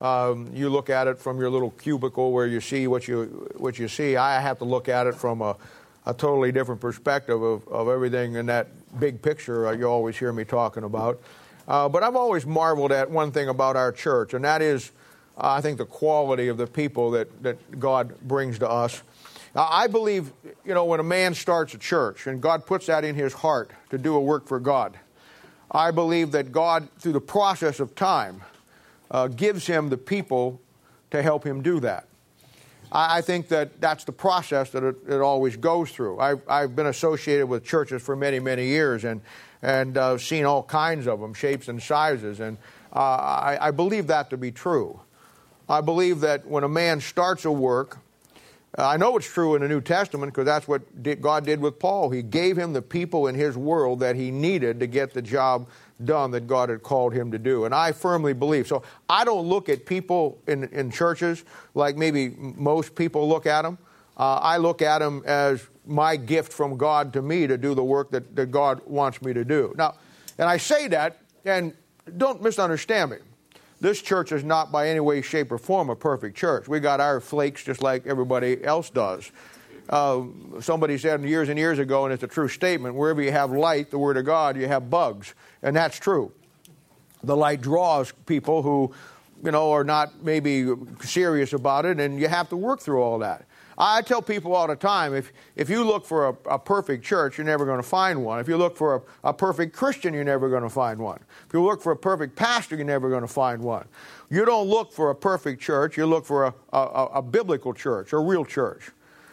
Um, you look at it from your little cubicle where you see what you what you see. I have to look at it from a, a totally different perspective of, of everything in that big picture you always hear me talking about. Uh, but I've always marveled at one thing about our church, and that is, uh, I think, the quality of the people that, that God brings to us. Uh, I believe, you know, when a man starts a church and God puts that in his heart to do a work for God, I believe that God, through the process of time, uh, gives him the people to help him do that. I, I think that that's the process that it, it always goes through. I've, I've, been associated with churches for many, many years and, and uh, seen all kinds of them, shapes and sizes, and uh, I, I believe that to be true. I believe that when a man starts a work, uh, I know it's true in the New Testament because that's what God did with Paul. He gave him the people in his world that he needed to get the job done that God had called him to do. And I firmly believe. So I don't look at people in, in churches like maybe most people look at them. Uh, I look at them as my gift from God to me to do the work that, that God wants me to do. Now, and I say that, and don't misunderstand me. This church is not by any way, shape, or form a perfect church. We got our flakes just like everybody else does. Uh, somebody said years and years ago, and it's a true statement wherever you have light, the Word of God, you have bugs. And that's true. The light draws people who, you know, are not maybe serious about it, and you have to work through all that. I tell people all the time if, if you look for a, a perfect church, you're never going to find one. If you look for a, a perfect Christian, you're never going to find one. If you look for a perfect pastor, you're never going to find one. You don't look for a perfect church, you look for a, a, a biblical church, a real church.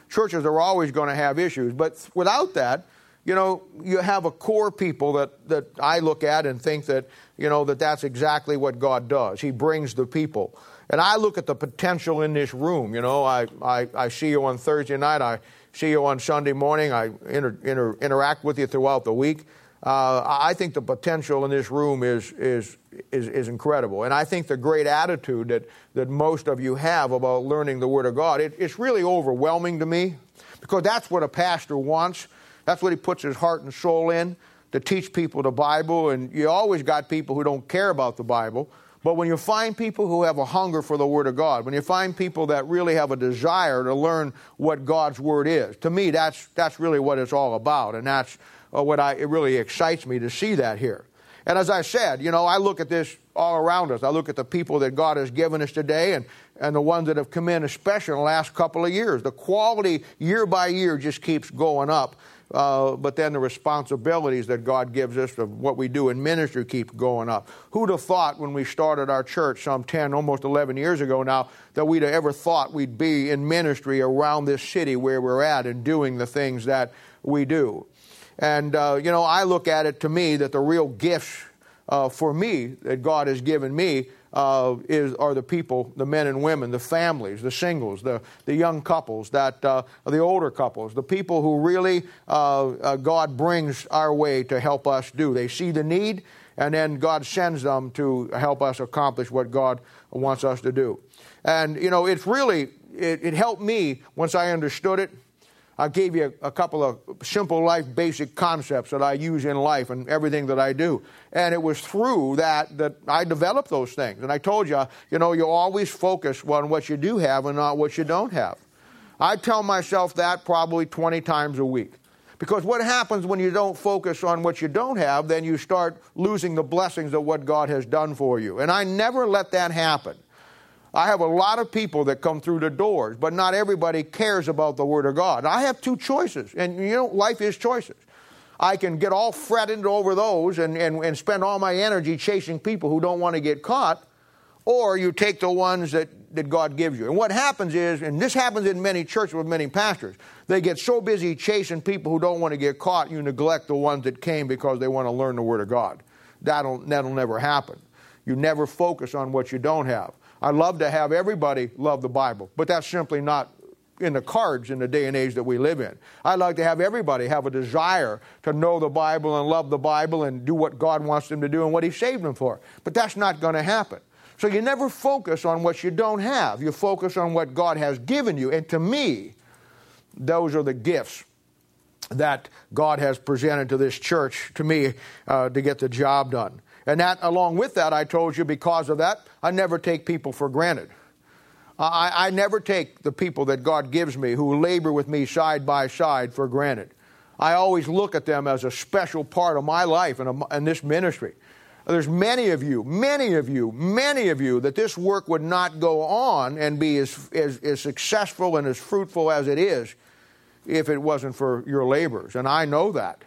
Churches are always going to have issues, but without that, you know, you have a core people that, that I look at and think that, you know, that that's exactly what God does. He brings the people. And I look at the potential in this room. You know, I, I, I see you on Thursday night. I see you on Sunday morning. I inter, inter, interact with you throughout the week. Uh, I think the potential in this room is, is, is, is, incredible. And I think the great attitude that, that most of you have about learning the Word of God, it, it's really overwhelming to me because that's what a pastor wants. That's what he puts his heart and soul in to teach people the Bible. And you always got people who don't care about the Bible. But when you find people who have a hunger for the Word of God, when you find people that really have a desire to learn what God's Word is, to me, that's, that's really what it's all about. And that's uh, what I, it really excites me to see that here. And as I said, you know, I look at this all around us. I look at the people that God has given us today and, and the ones that have come in, especially in the last couple of years. The quality year by year just keeps going up. Uh, but then the responsibilities that God gives us of what we do in ministry keep going up. Who'd have thought when we started our church some 10, almost 11 years ago now, that we'd have ever thought we'd be in ministry around this city where we're at and doing the things that we do? And, uh, you know, I look at it to me that the real gifts uh, for me that God has given me uh, is, are the people, the men and women, the families, the singles, the, the young couples, that, uh, the older couples, the people who really uh, uh, God brings our way to help us do. They see the need, and then God sends them to help us accomplish what God wants us to do. And, you know, it's really, it, it helped me once I understood it I gave you a, a, couple of simple life basic concepts that I use in life and everything that I do. And it was through that that I developed those things. And I told you, you know, you always focus on what you do have and not what you don't have. I tell myself that probably 20 times a week. Because what happens when you don't focus on what you don't have, then you start losing the blessings of what God has done for you. And I never let that happen. I have a lot of people that come through the doors, but not everybody cares about the Word of God. I have two choices, and you know, life is choices. I can get all fretted over those and, and, and spend all my energy chasing people who don't want to get caught, or you take the ones that, that God gives you. And what happens is, and this happens in many churches with many pastors, they get so busy chasing people who don't want to get caught, you neglect the ones that came because they want to learn the Word of God. That'll, that'll never happen. You never focus on what you don't have. I love to have everybody love the Bible, but that's simply not in the cards in the day and age that we live in. I'd like to have everybody have a desire to know the Bible and love the Bible and do what God wants them to do and what He saved them for. But that's not going to happen. So you never focus on what you don't have. You focus on what God has given you. And to me, those are the gifts that God has presented to this church, to me, uh, to get the job done. And that, along with that, I told you because of that, I never take people for granted. I, I never take the people that God gives me who labor with me side by side for granted. I always look at them as a special part of my life and, in this ministry. There's many of you, many of you, many of you that this work would not go on and be as, as, as successful and as fruitful as it is if it wasn't for your labors. And I know that.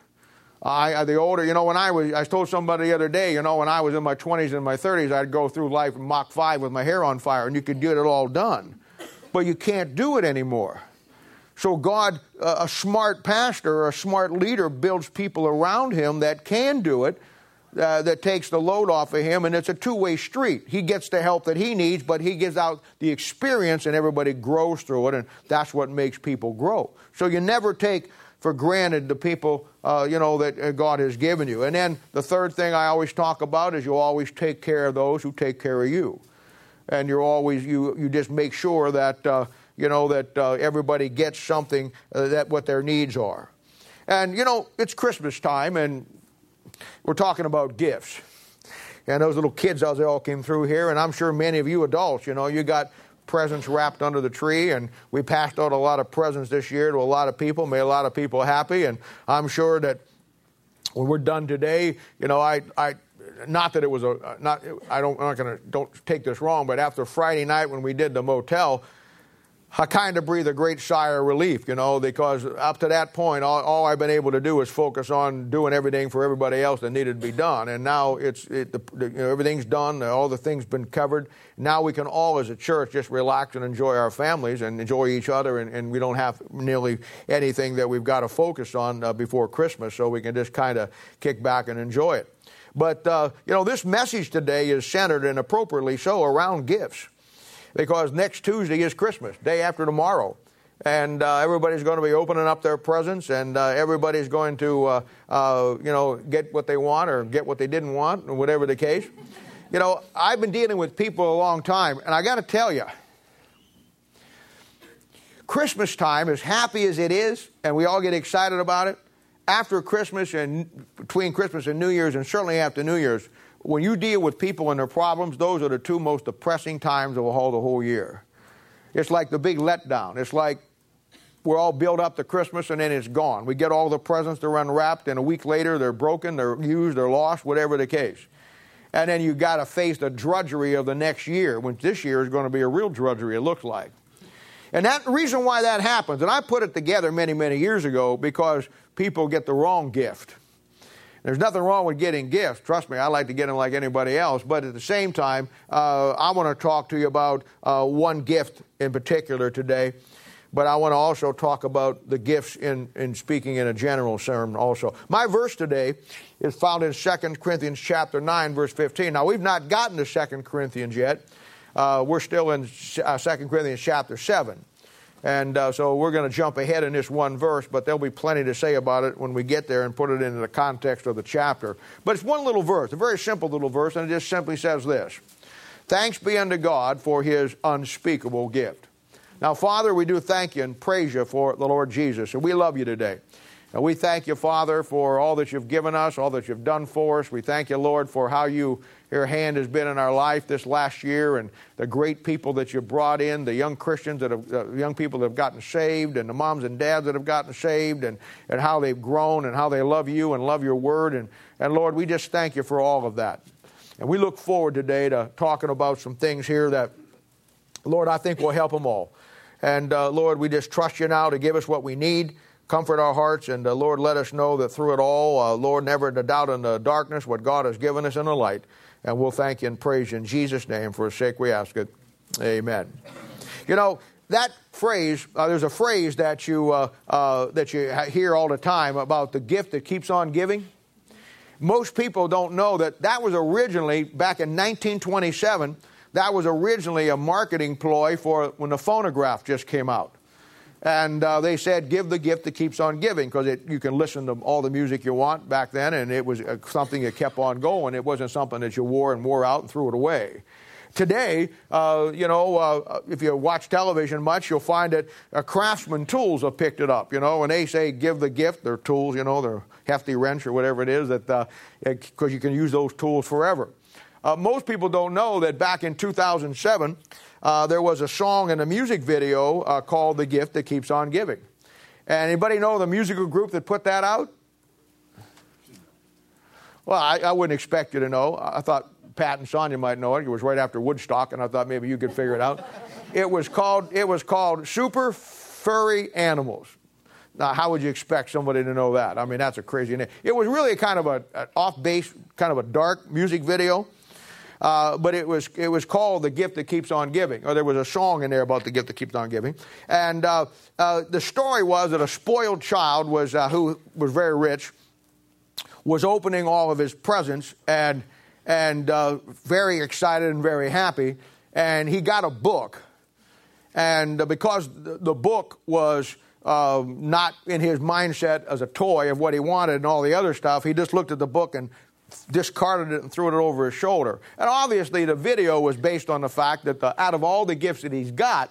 I, the older, you know, when I was, I told somebody the other day, you know, when I was in my 20s and my 30s, I'd go through life Mach 5 with my hair on fire, and you could get it all done. But you can't do it anymore. So, God, a smart pastor or a smart leader builds people around him that can do it, uh, that takes the load off of him, and it's a two way street. He gets the help that he needs, but he gives out the experience, and everybody grows through it, and that's what makes people grow. So, you never take for granted the people uh, you know that uh, God has given you. And then the third thing I always talk about is you always take care of those who take care of you, and you're always you you just make sure that uh, you know that uh, everybody gets something uh, that what their needs are. And you know it's Christmas time, and we're talking about gifts. And those little kids as they all came through here, and I'm sure many of you adults, you know, you got presents wrapped under the tree, and we passed out a lot of presents this year to a lot of people, made a lot of people happy, and I'm sure that when we're done today, you know, I, I not that it was a not I don't I'm not to don't take this wrong, but after Friday night when we did the motel, I kind of breathe a great sigh of relief, you know, because up to that point, all, all, I've been able to do is focus on doing everything for everybody else that needed to be done. And now it's it, the, the, you know, everything's done, all the things been covered. Now we can all, as a church, just relax and enjoy our families and enjoy each other, and, and we don't have nearly anything that we've got to focus on uh, before Christmas, so we can just kind of kick back and enjoy it. But uh, you know, this message today is centered and appropriately so around gifts because next Tuesday is Christmas, day after tomorrow. And uh, everybody's going to be opening up their presents, and uh, everybody's going to, uh, uh, you know, get what they want or get what they didn't want, or whatever the case. You know, I've been dealing with people a long time, and I got to tell you, Christmas time, as happy as it is, and we all get excited about it, after Christmas and between Christmas and New Year's, and certainly after New Year's, when you deal with people and their problems, those are the two most depressing times of the whole, the whole year. It's like the big letdown. It's like we're all built up to Christmas and then it's gone. We get all the presents, they're unwrapped, and a week later they're broken, they're used, they're lost, whatever the case. And then you've got to face the drudgery of the next year, when this year is going to be a real drudgery, it looks like. And that reason why that happens, and I put it together many, many years ago because people get the wrong gift. There's nothing wrong with getting gifts. Trust me, I like to get them like anybody else. But at the same time, uh, I want to talk to you about uh, one gift in particular today. But I want to also talk about the gifts in, in speaking in a general sermon also. My verse today is found in 2 Corinthians chapter 9, verse 15. Now, we've not gotten to 2 Corinthians yet. Uh, we're still in 2 uh, Corinthians chapter 7. And uh, so we're going to jump ahead in this one verse, but there'll be plenty to say about it when we get there and put it into the context of the chapter. But it's one little verse, a very simple little verse, and it just simply says this Thanks be unto God for his unspeakable gift. Now, Father, we do thank you and praise you for the Lord Jesus, and we love you today. We thank you, Father, for all that you've given us, all that you've done for us. We thank you, Lord, for how you your hand has been in our life this last year and the great people that you brought in, the young Christians that have, uh, young people that have gotten saved and the moms and dads that have gotten saved and, and how they've grown and how they love you and love your word. And, and Lord, we just thank you for all of that. And we look forward today to talking about some things here that, Lord, I think will help them all. And uh, Lord, we just trust you now to give us what we need comfort our hearts, and uh, Lord, let us know that through it all, uh, Lord, never to doubt in the darkness what God has given us in the light. And we'll thank you and praise you in Jesus' name. For his sake we ask it. Amen. You know, that phrase, uh, there's a phrase that you, uh, uh, that you hear all the time about the gift that keeps on giving. Most people don't know that that was originally, back in 1927, that was originally a marketing ploy for when the phonograph just came out. And uh, they said, give the gift that keeps on giving, because you can listen to all the music you want back then, and it was uh, something that kept on going. It wasn't something that you wore and wore out and threw it away. today, uh, you know, uh, if you watch television much, you'll find that uh, Craftsman Tools have picked it up. You know, when they say give the gift, their tools, you know, their hefty wrench or whatever it is, that because uh, you can use those tools forever. Uh, most people don't know that back in 2007, uh, there was a song and a music video called "The Gift That Keeps on Giving." And anybody know the musical group that put that out? Well, I, I, wouldn't expect you to know. I thought Pat and Sonia might know it. It was right after Woodstock, and I thought maybe you could figure it out. it was called it was called Super Furry Animals. Now, how would you expect somebody to know that? I mean, that's a crazy name. It was really kind of a, an off base, kind of a dark music video. Uh, but it was it was called the gift that keeps on giving, or there was a song in there about the gift that keeps on giving. And uh, uh, the story was that a spoiled child was uh, who was very rich was opening all of his presents and and uh, very excited and very happy. And he got a book, and uh, because the book was not in his mindset as a toy of what he wanted and all the other stuff, he just looked at the book and discarded it and threw it over his shoulder. And obviously, the video was based on the fact that the, out of all the gifts that he's got,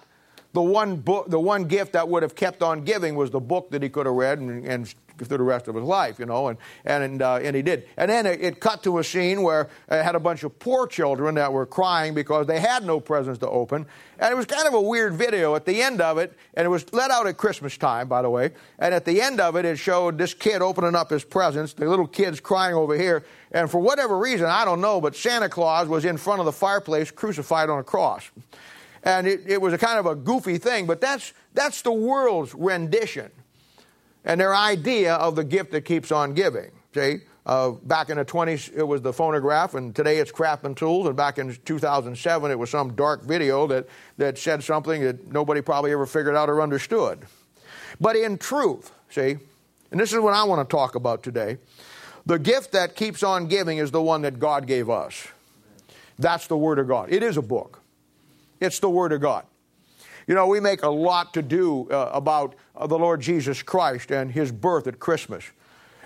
the one book, the one gift that would have kept on giving was the book that he could have read and, and through the rest of his life, you know, and and uh, and he did. And then it, it, cut to a scene where it had a bunch of poor children that were crying because they had no presents to open, and it was kind of a weird video at the end of it, and it was let out at Christmas time, by the way. And at the end of it, it showed this kid opening up his presents, the little kid's crying over here, and for whatever reason, I don't know, but Santa Claus was in front of the fireplace, crucified on a cross. And it, it was a kind of a goofy thing, but that's, that's the world's rendition and their idea of the gift that keeps on giving. See? Uh, back in the 20s, it was the phonograph, and today it's Craftsman Tools. And back in 2007, it was some dark video that, that said something that nobody probably ever figured out or understood. But in truth, see, and this is what I want to talk about today the gift that keeps on giving is the one that God gave us. That's the Word of God. It is a book, it's the Word of God. You know, we make a lot to do uh, about uh, the Lord Jesus Christ and his birth at Christmas.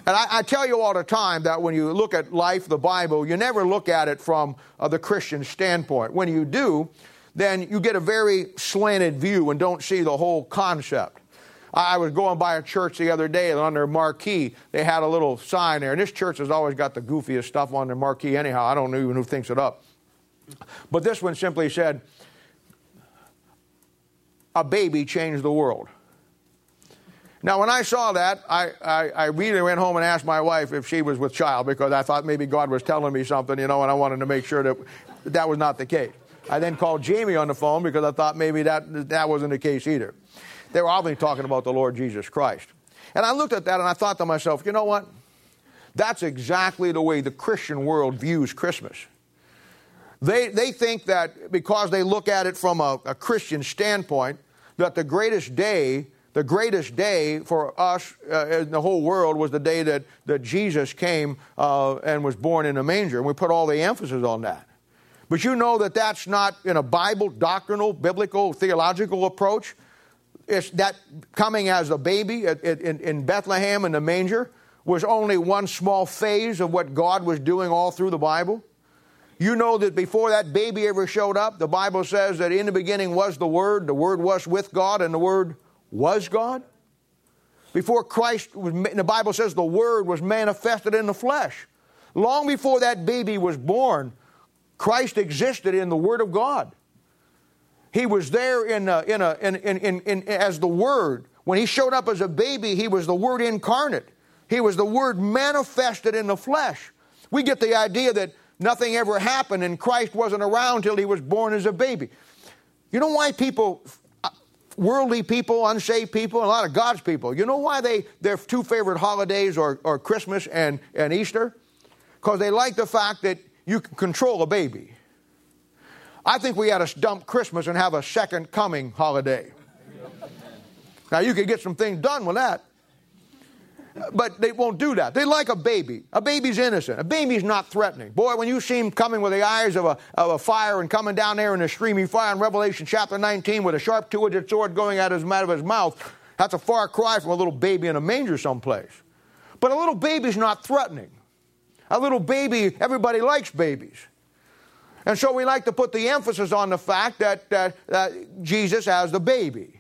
And I, I, tell you all the time that when you look at life, the Bible, you never look at it from uh, the Christian standpoint. When you do, then you get a very slanted view and don't see the whole concept. I, I was going by a church the other day, and on their marquee, they had a little sign there. And this church has always got the goofiest stuff on their marquee, anyhow. I don't know even who thinks it up. But this one simply said, A baby changed the world. Now, when I saw that, I, I, I, immediately went home and asked my wife if she was with child because I thought maybe God was telling me something, you know, and I wanted to make sure that that was not the case. I then called Jamie on the phone because I thought maybe that, that wasn't the case either. They were obviously talking about the Lord Jesus Christ. And I looked at that and I thought to myself, you know what? That's exactly the way the Christian world views Christmas. They, they think that because they look at it from a, a Christian standpoint, that the greatest day the greatest day for us uh, in the whole world was the day that, that Jesus came uh, and was born in a manger. And we put all the emphasis on that. But you know that that's not in a Bible, doctrinal, biblical, theological approach. It's that coming as a baby in, in Bethlehem in the manger was only one small phase of what God was doing all through the Bible. You know that before that baby ever showed up, the Bible says that in the beginning was the Word, the Word was with God, and the Word was God. Before Christ, was, the Bible says the Word was manifested in the flesh. Long before that baby was born, Christ existed in the Word of God. He was there in, uh, a, in, a, in, in, in, as the Word. When he showed up as a baby, he was the Word incarnate. He was the Word manifested in the flesh. We get the idea that nothing ever happened and Christ wasn't around till he was born as a baby. You know why people uh, worldly people, unsaved people, a lot of God's people. You know why they their two favorite holidays are, are Christmas and, and Easter? Because they like the fact that you can control a baby. I think we ought to dump Christmas and have a second coming holiday. Now you could get some things done with that but they won't do that. They like a baby. A baby's innocent. A baby's not threatening. Boy, when you see him coming with the eyes of a, of a fire and coming down there in a streaming fire in Revelation chapter 19 with a sharp two edged sword going out of, his, out of his mouth, that's a far cry from a little baby in a manger someplace. But a little baby's not threatening. A little baby, everybody likes babies. And so we like to put the emphasis on the fact that, that, that Jesus has the baby.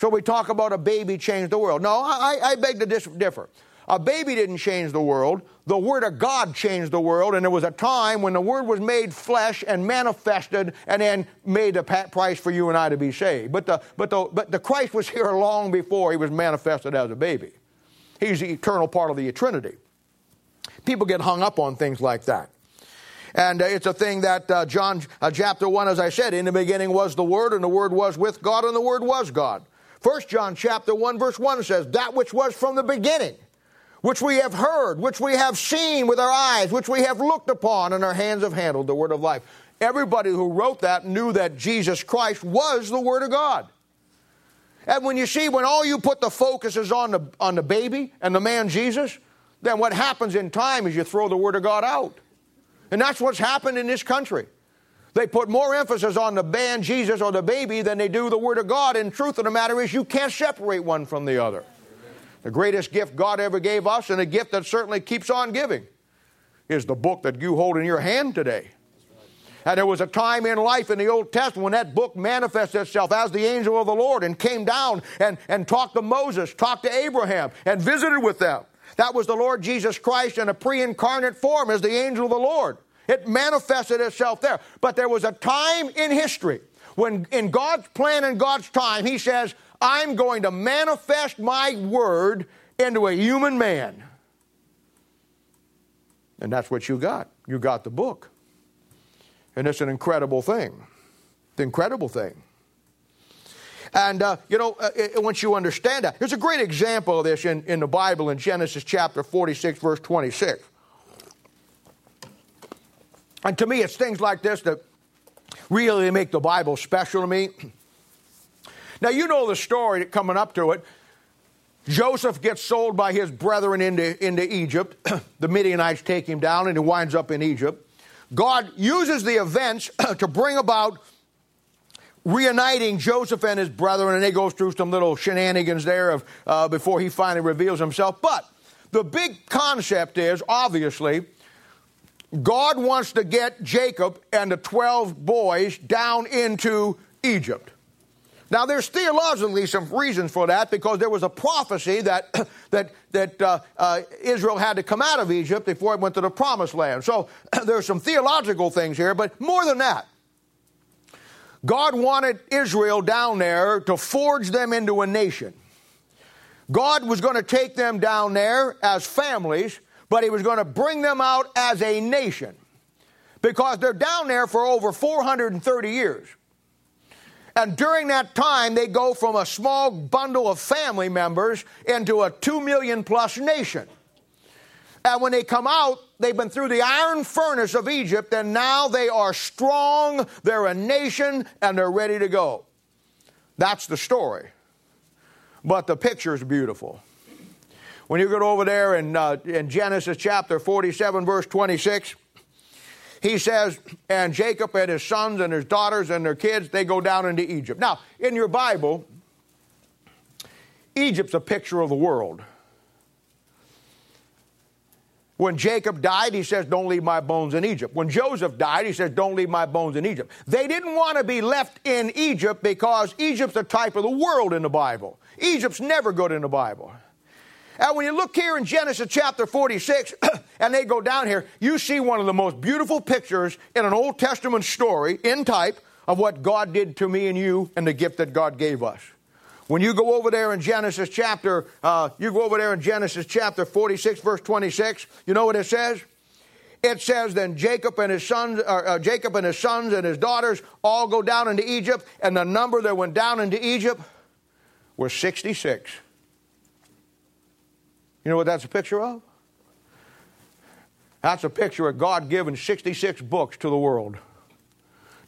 So we talk about a baby changed the world. No, I, I beg to differ. A baby didn't change the world. The Word of God changed the world, and there was a time when the Word was made flesh and manifested and then made the price for you and I to be saved. But the, but the, but the Christ was here long before he was manifested as a baby. He's the eternal part of the Trinity. People get hung up on things like that. And uh, it's a thing that uh, John uh, chapter 1, as I said, in the beginning was the Word, and the Word was with God, and the Word was God. First John chapter 1, verse 1 says, That which was from the beginning, which we have heard, which we have seen with our eyes, which we have looked upon, and our hands have handled, the Word of life. Everybody who wrote that knew that Jesus Christ was the Word of God. And when you see, when all you put the focus is on the, on the baby and the man Jesus, then what happens in time is you throw the Word of God out. And that's what's happened in this country. They put more emphasis on the man Jesus or the baby than they do the Word of God. And truth of the matter is, you can't separate one from the other. The greatest gift God ever gave us, and a gift that certainly keeps on giving, is the book that you hold in your hand today. And there was a time in life in the Old Testament when that book manifested itself as the angel of the Lord and came down and, and talked to Moses, talked to Abraham, and visited with them. That was the Lord Jesus Christ in a pre incarnate form as the angel of the Lord. It manifested itself there. But there was a time in history when, in God's plan and God's time, He says, I'm going to manifest my word into a human man. And that's what you got. You got the book. And it's an incredible thing. The incredible thing. And, uh, you know, uh, once you understand that, there's a great example of this in, in the Bible in Genesis chapter 46, verse 26. And to me, it's things like this that really make the Bible special to me. Now, you know the story coming up to it. Joseph gets sold by his brethren into, into Egypt. the Midianites take him down, and he winds up in Egypt. God uses the events to bring about reuniting Joseph and his brethren, and they goes through some little shenanigans there of, uh, before he finally reveals himself. But the big concept is obviously God wants to get Jacob and the 12 boys down into Egypt. Now, there's theologically some reasons for that because there was a prophecy that, that, that uh, uh, Israel had to come out of Egypt before it went to the promised land. So there's some theological things here, but more than that, God wanted Israel down there to forge them into a nation. God was going to take them down there as families, but He was going to bring them out as a nation because they're down there for over 430 years. And during that time, they go from a small bundle of family members into a 2 million plus nation. And when they come out, they've been through the iron furnace of Egypt, and now they are strong, they're a nation, and they're ready to go. That's the story. But the picture is beautiful. When you get over there in, uh, in Genesis chapter 47, verse 26, he says, and Jacob and his sons and his daughters and their kids, they go down into Egypt. Now, in your Bible, Egypt's a picture of the world. When Jacob died, he says, Don't leave my bones in Egypt. When Joseph died, he says, Don't leave my bones in Egypt. They didn't want to be left in Egypt because Egypt's a type of the world in the Bible. Egypt's never good in the Bible. And when you look here in Genesis chapter 46, and they go down here, you see one of the most beautiful pictures in an Old Testament story in type of what God did to me and you and the gift that God gave us. When you go over there in Genesis chapter, uh, you go over there in Genesis chapter 46, verse 26, you know what it says? It says, then Jacob and his sons, uh, uh, Jacob and his sons and his daughters all go down into Egypt, and the number that went down into Egypt was 66. You know what that's a picture of? That's a picture of God giving 66 books to the world.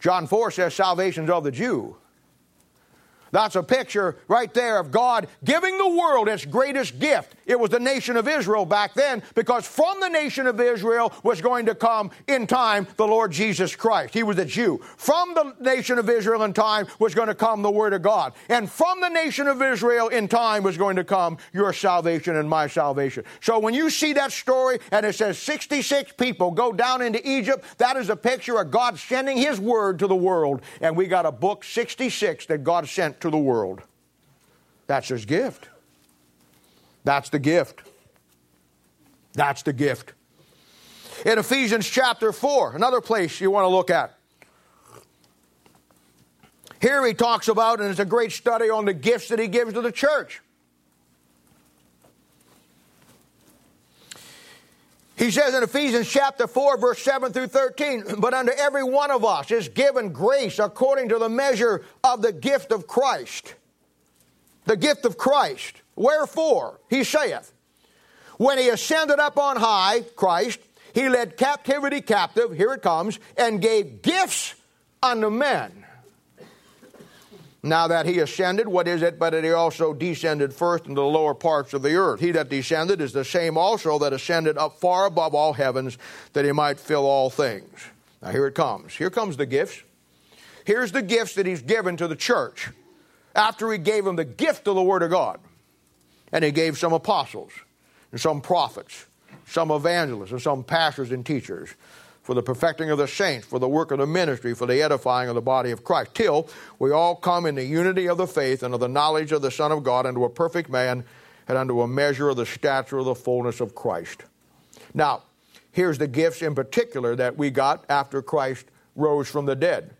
John 4 says salvation's of the Jew. That's a picture right there of God giving the world its greatest gift. It was the nation of Israel back then because from the nation of Israel was going to come in time the Lord Jesus Christ. He was a Jew. From the nation of Israel in time was going to come the Word of God. And from the nation of Israel in time was going to come your salvation and my salvation. So when you see that story and it says 66 people go down into Egypt, that is a picture of God sending His Word to the world. And we got a book 66 that God sent to the world. That's His gift. That's the gift. That's the gift. In Ephesians chapter 4, another place you want to look at. Here he talks about, and it's a great study on the gifts that he gives to the church. He says in Ephesians chapter 4, verse 7 through 13, but unto every one of us is given grace according to the measure of the gift of Christ. The gift of Christ. Wherefore, he saith, when he ascended up on high, Christ, he led captivity captive, here it comes, and gave gifts unto men. Now that he ascended, what is it but that he also descended first into the lower parts of the earth? He that descended is the same also that ascended up far above all heavens, that he might fill all things. Now here it comes. Here comes the gifts. Here's the gifts that he's given to the church after he gave them the gift of the Word of God. And he gave some apostles, and some prophets, some evangelists, and some pastors and teachers for the perfecting of the saints, for the work of the ministry, for the edifying of the body of Christ, till we all come in the unity of the faith and of the knowledge of the Son of God unto a perfect man and unto a measure of the stature of the fullness of Christ. Now, here's the gifts in particular that we got after Christ rose from the dead.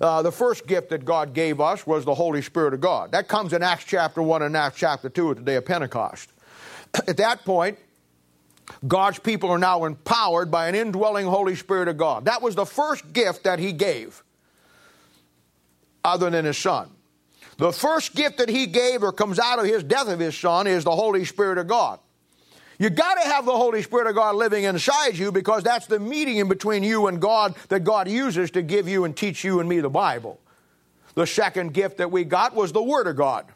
Uh, the first gift that God gave us was the Holy Spirit of God. That comes in Acts chapter 1 and Acts chapter 2 at the day of Pentecost. At that point, God's people are now empowered by an indwelling Holy Spirit of God. That was the first gift that He gave, other than His Son. The first gift that He gave or comes out of His death of His Son is the Holy Spirit of God. You got to have the Holy Spirit of God living inside you because that's the medium between you and God that God uses to give you and teach you and me the Bible. The second gift that we got was the Word of God.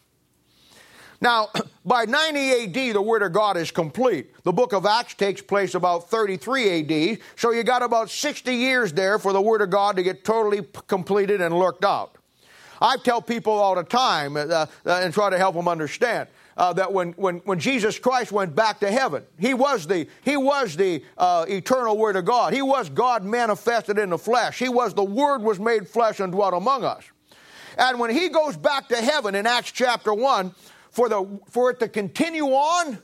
Now, by 90 AD, the Word of God is complete. The book of Acts takes place about 33 AD, so you got about 60 years there for the Word of God to get totally completed and worked out. I tell people all the time uh, uh, and try to help them understand. Uh, that when, when, when Jesus Christ went back to heaven, he was the, he was the uh, eternal Word of God. He was God manifested in the flesh. He was the Word was made flesh and dwelt among us. And when he goes back to heaven in Acts chapter 1, for, the, for it to continue on,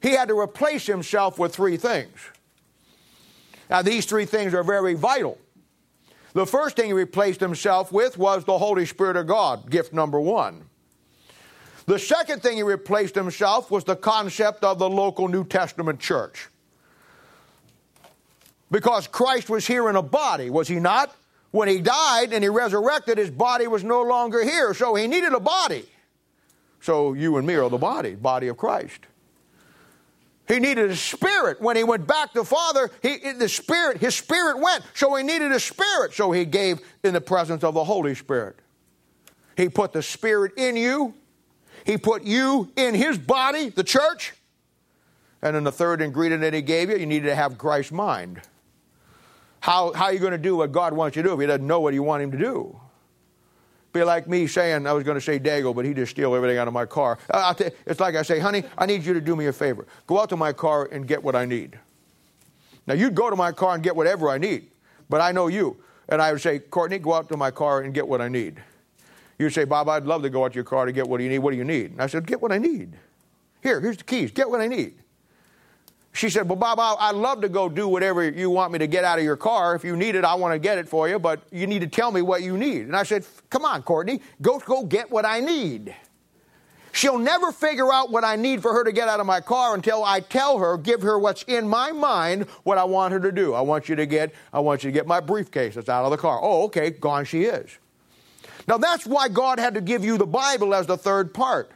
he had to replace himself with three things. Now, these three things are very vital. The first thing he replaced himself with was the Holy Spirit of God, gift number one. The second thing he replaced himself was the concept of the local New Testament church. Because Christ was here in a body, was he not? When he died and he resurrected, his body was no longer here, so he needed a body. So you and me are the body, body of Christ. He needed a spirit. When he went back to Father, he, the Spirit, his Spirit went. So he needed a Spirit. So he gave in the presence of the Holy Spirit. He put the Spirit in you. He put you in his body, the church. And then the third ingredient that he gave you, you needed to have Christ's mind. How, how are you going to do what God wants you to do if he doesn't know what you want him to do? be like me saying, I was going to say Dago, but he just steal everything out of my car. Uh, it's like I say, honey, I need you to do me a favor. Go out to my car and get what I need. Now, you'd go to my car and get whatever I need, but I know you. And I would say, Courtney, go out to my car and get what I need. You'd say, Bob, I'd love to go out to your car to get what you need. What do you need? And I said, get what I need. Here, here's the keys. Get what I need. She said, Well, Bob, I'd love to go do whatever you want me to get out of your car. If you need it, I want to get it for you, but you need to tell me what you need. And I said, Come on, Courtney, go, go get what I need. She'll never figure out what I need for her to get out of my car until I tell her, give her what's in my mind, what I want her to do. I want you to get, I want you to get my briefcase that's out of the car. Oh, okay, gone she is. Now that's why God had to give you the Bible as the third part.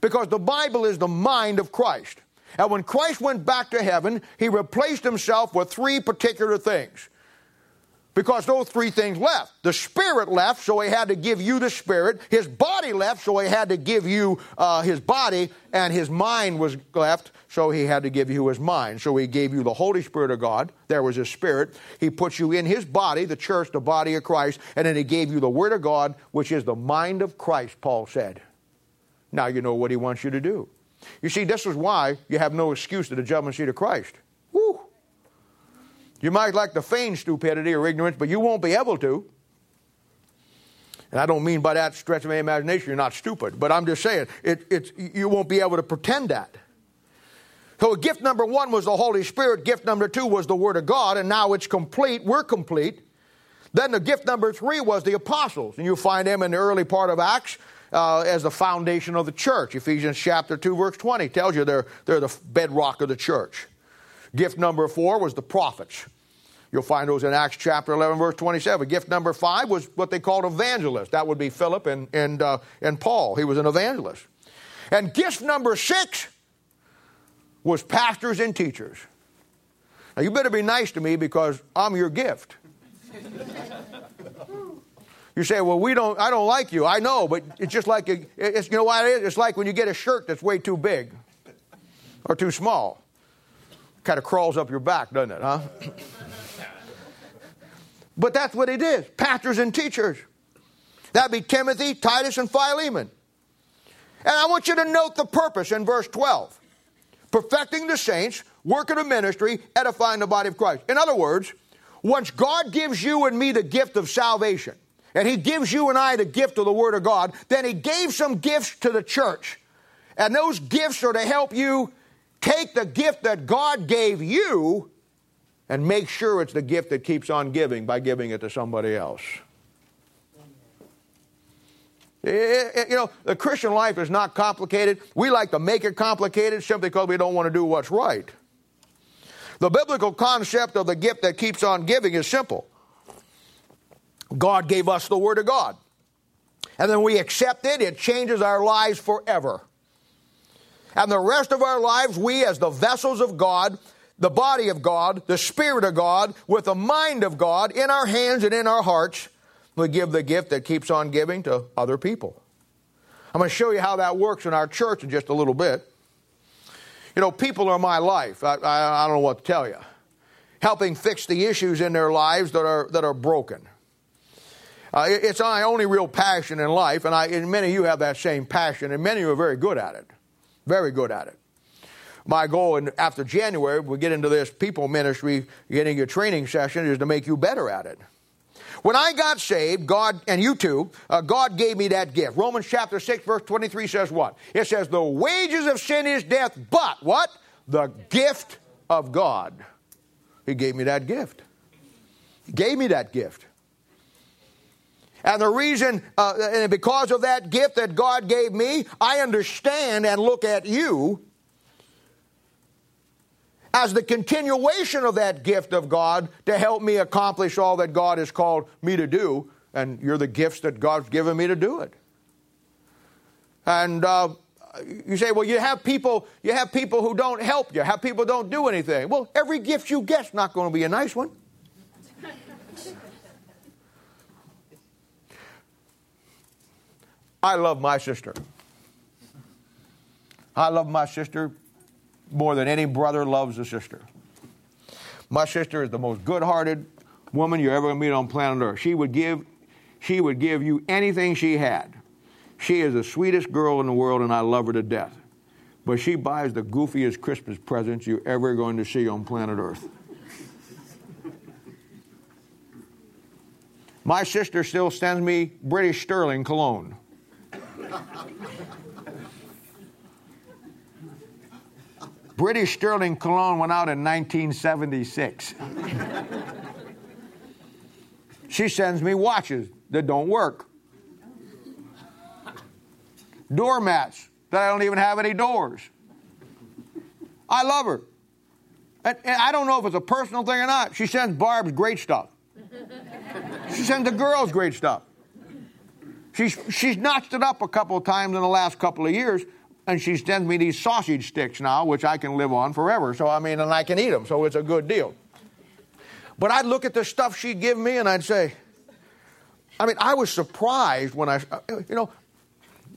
Because the Bible is the mind of Christ. And when Christ went back to heaven, he replaced himself with three particular things. Because those three things left. The spirit left, so he had to give you the spirit. His body left, so he had to give you uh, his body. And his mind was left, so he had to give you his mind. So he gave you the Holy Spirit of God. There was his spirit. He put you in his body, the church, the body of Christ. And then he gave you the Word of God, which is the mind of Christ, Paul said. Now you know what he wants you to do. You see, this is why you have no excuse to the judgment seat of Christ. Woo! You might like to feign stupidity or ignorance, but you won't be able to. And I don't mean by that stretch of my imagination you're not stupid, but I'm just saying it, it's, you won't be able to pretend that. So gift number one was the Holy Spirit, gift number two was the Word of God, and now it's complete. We're complete. Then the gift number three was the apostles, and you find them in the early part of Acts uh, as the foundation of the church. Ephesians chapter 2, verse 20 tells you they're, they're the bedrock of the church. Gift number four was the prophets. You'll find those in Acts chapter 11, verse 27. Gift number five was what they called evangelists. That would be Philip and, and, uh, and Paul. He was an evangelist. And gift number six was pastors and teachers. Now, you better be nice to me because I'm your gift. You say, well, we don't, I don't like you. I know, but it's just like, it's, you know what it is? It's like when you get a shirt that's way too big or too small. Kind of crawls up your back, doesn't it, huh? but that's what it is pastors and teachers. That'd be Timothy, Titus, and Philemon. And I want you to note the purpose in verse 12 perfecting the saints, working of ministry, edifying the body of Christ. In other words, once God gives you and me the gift of salvation, and He gives you and I the gift of the Word of God, then He gave some gifts to the church. And those gifts are to help you take the gift that God gave you and make sure it's the gift that keeps on giving by giving it to somebody else. It, it, you know, the Christian life is not complicated. We like to make it complicated simply because we don't want to do what's right. The biblical concept of the gift that keeps on giving is simple God gave us the Word of God. And then we accept it, it changes our lives forever. And the rest of our lives, we, as the vessels of God, the body of God, the Spirit of God, with the mind of God in our hands and in our hearts, we give the gift that keeps on giving to other people. I'm going to show you how that works in our church in just a little bit. You know, people are my life. I, I, I don't know what to tell you. Helping fix the issues in their lives that are, that are broken. Uh, it's my only real passion in life, and, I, and many of you have that same passion, and many of you are very good at it. Very good at it. My goal in, after January, we get into this people ministry, getting your training session, is to make you better at it. When I got saved, God, and you too, uh, God gave me that gift. Romans chapter 6, verse 23 says what? It says, The wages of sin is death, but what? The gift of God. He gave me that gift. He gave me that gift. And the reason, uh, and because of that gift that God gave me, I understand and look at you as the continuation of that gift of God to help me accomplish all that God has called me to do. And you're the gifts that God's given me to do it. And uh, you say, well, you have people, you have people who don't help you, have people don't do anything. Well, every gift you get's not going to be a nice one. I love my sister. I love my sister more than any brother loves a sister. My sister is the most good-hearted woman you're ever going to meet on planet Earth. She would give, she would give you anything she had. She is the sweetest girl in the world, and I love her to death. But she buys the goofiest Christmas presents you're ever going to see on planet Earth. My sister still sends me British Sterling cologne. British Sterling cologne went out in 1976. she sends me watches that don't work, doormats that I don't even have any doors. I love her. And, I don't know if it's a personal thing or not. She sends Barb's great stuff. She sends the girls great stuff. She's, she's notched it up a couple of times in the last couple of years, and she sends me these sausage sticks now, which I can live on forever. So, I mean, and I can eat them, so it's a good deal. But I'd look at the stuff she'd give me and I'd say, I mean, I was surprised when I, uh, you know,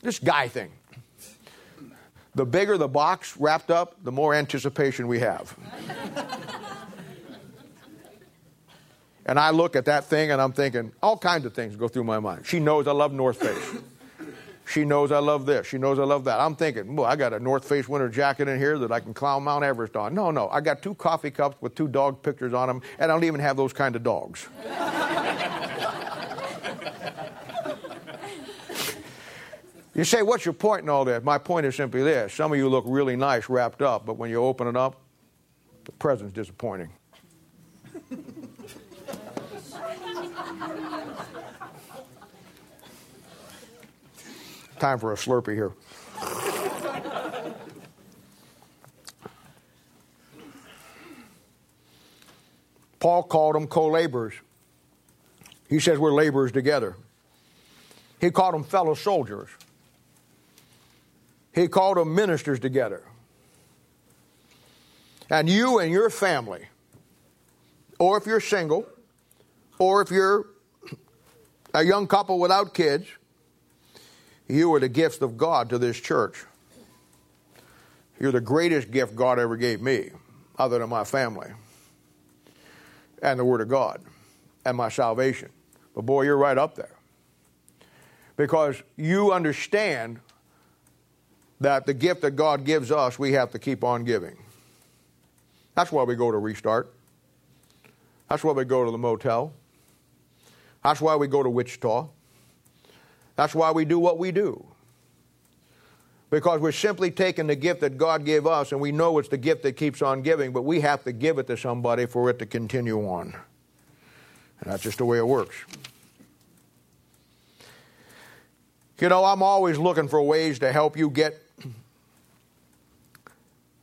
this guy thing. The bigger the box wrapped up, the more anticipation we have. and I look at that thing and I'm thinking, all kinds of things go through my mind. She knows I love North Face. She knows I love this. She knows I love that. I'm thinking, well, I got a North Face winter jacket in here that I can climb Mount Everest on. No, no. I got two coffee cups with two dog pictures on them, and I don't even have those kind of dogs. you say, what's your point in all this? My point is simply this. Some of you look really nice wrapped up, but when you open it up, the present's disappointing. Time for a Slurpee here. Paul called them co laborers. He says we're laborers together. He called them fellow soldiers. He called them ministers together. And you and your family, or if you're single, or if you're a young couple without kids, you are the gifts of God to this church. You're the greatest gift God ever gave me, other than my family, and the Word of God, and my salvation. But boy, you're right up there. Because you understand that the gift that God gives us, we have to keep on giving. That's why we go to Restart. That's why we go to the motel. That's why we go to Wichita. That's why we do what we do. Because we're simply taking the gift that God gave us, and we know it's the gift that keeps on giving, but we have to give it to somebody for it to continue on. And that's just the way it works. You know, I'm always looking for ways to help you get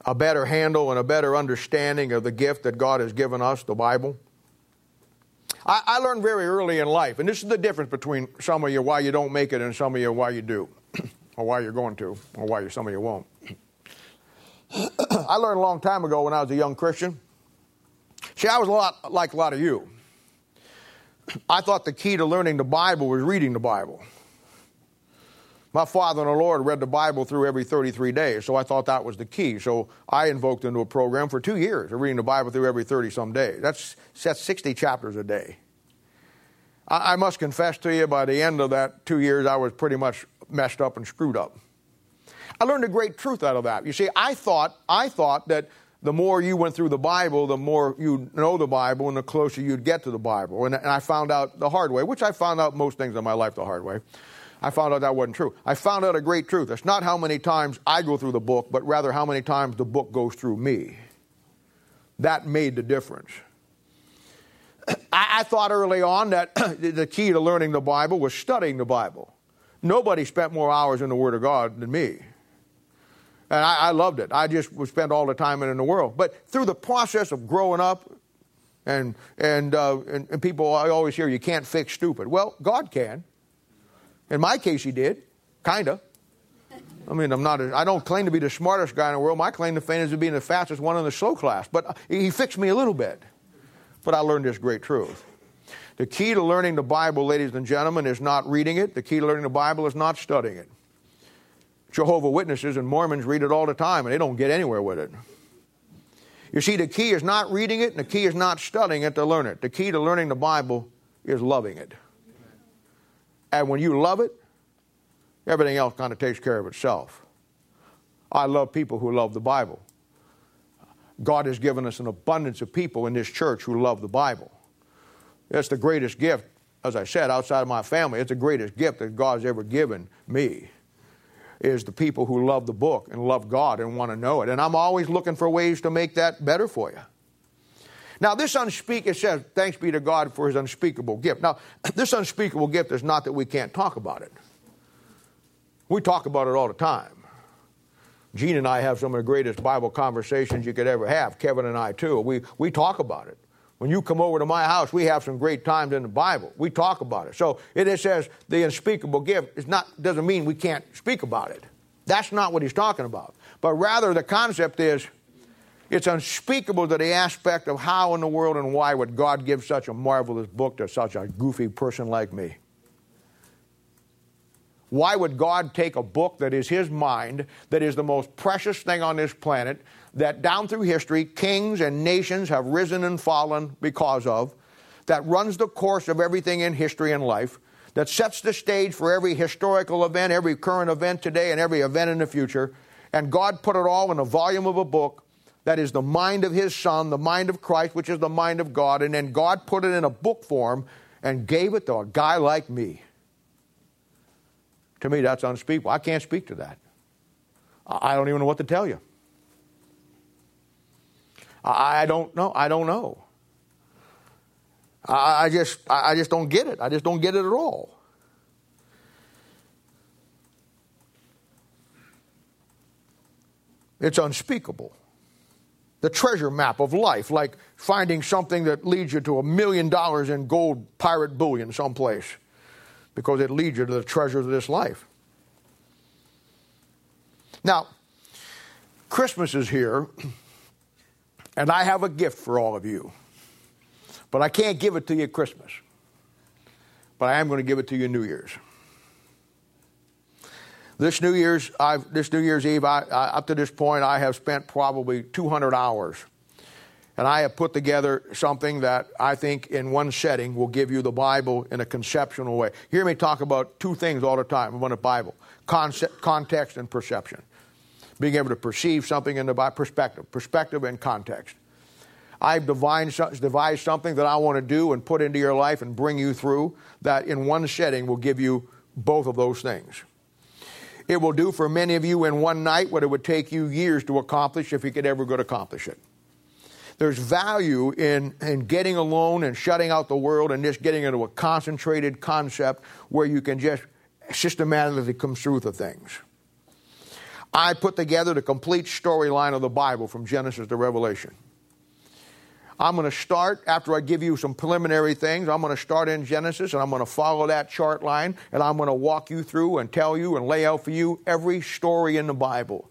a better handle and a better understanding of the gift that God has given us, the Bible. I, I, learned very early in life, and this is the difference between some of you why you don't make it and some of you why you do, or why you're going to, or why you, some of you won't. I learned a long time ago when I was a young Christian. See, I was a lot like a lot of you. I thought the key to learning the Bible was reading the Bible. My father and the Lord read the Bible through every 33 days, so I thought that was the key. So I invoked into a program for two years of reading the Bible through every 30 some days. That's, that's 60 chapters a day. I, I must confess to you, by the end of that two years, I was pretty much messed up and screwed up. I learned a great truth out of that. You see, I thought, I thought that the more you went through the Bible, the more you know the Bible, and the closer you'd get to the Bible. And, and I found out the hard way, which I found out most things in my life the hard way. I found out that wasn't true. I found out a great truth. It's not how many times I go through the book, but rather how many times the book goes through me. That made the difference. I, I thought early on that the key to learning the Bible was studying the Bible. Nobody spent more hours in the Word of God than me. And I, I loved it. I just would spend all the time in, the world. But through the process of growing up, and, and, uh, and, and people I always hear, you can't fix stupid. Well, God can. In my case, he did, kind of. I mean, I'm not. A, I don't claim to be the smartest guy in the world. My claim to fame is to being the fastest one in the slow class. But uh, he fixed me a little bit. But I learned this great truth. The key to learning the Bible, ladies and gentlemen, is not reading it. The key to learning the Bible is not studying it. Jehovah Witnesses and Mormons read it all the time, and they don't get anywhere with it. You see, the key is not reading it, and the key is not studying it to learn it. The key to learning the Bible is loving it. And when you love it, everything else kind of takes care of itself. I love people who love the Bible. God has given us an abundance of people in this church who love the Bible. It's the greatest gift, as I said, outside of my family. It's the greatest gift that God's ever given me. Is the people who love the book and love God and want to know it. And I'm always looking for ways to make that better for you. Now, this unspeakable, says, thanks be to God for his unspeakable gift. Now, this unspeakable gift is not that we can't talk about it. We talk about it all the time. Gene and I have some of the greatest Bible conversations you could ever have. Kevin and I, too. We, we talk about it. When you come over to my house, we have some great times in the Bible. We talk about it. So it says the unspeakable gift is not, doesn't mean we can't speak about it. That's not what he's talking about. But rather, the concept is It's unspeakable to the aspect of how in the world and why would God give such a marvelous book to such a goofy person like me. Why would God take a book that is His mind, that is the most precious thing on this planet, that down through history kings and nations have risen and fallen because of, that runs the course of everything in history and life, that sets the stage for every historical event, every current event today, and every event in the future, and God put it all in a volume of a book that is the mind of His Son, the mind of Christ, which is the mind of God, and then God put it in a book form and gave it to a guy like me. To me, that's unspeakable. I can't speak to that. I don't even know what to tell you. I don't know. I don't know. I just, I just don't get it. I just don't get it at all. It's unspeakable. The treasure map of life, like finding something that leads you to a million dollars in gold pirate bullion someplace because it leads you to the treasures of this life. Now, Christmas is here, and I have a gift for all of you. But I can't give it to you at Christmas. But I am going to give it to you New Year's. This New Year's, I've, this New Year's Eve, I, I, up to this point, I have spent probably 200 hours and I have put together something that I think in one setting will give you the Bible in a conceptual way. You hear me talk about two things all the time about the Bible concept, context and perception. Being able to perceive something in the Bible, perspective, perspective and context. I've devised something that I want to do and put into your life and bring you through that in one setting will give you both of those things. It will do for many of you in one night what it would take you years to accomplish if you could ever go to accomplish it. There's value in, in getting alone and shutting out the world and just getting into a concentrated concept where you can just systematically come through the things. I put together the complete storyline of the Bible from Genesis to Revelation. I'm going to start, after I give you some preliminary things, I'm going to start in Genesis and I'm going to follow that chart line and I'm going to walk you through and tell you and lay out for you every story in the Bible.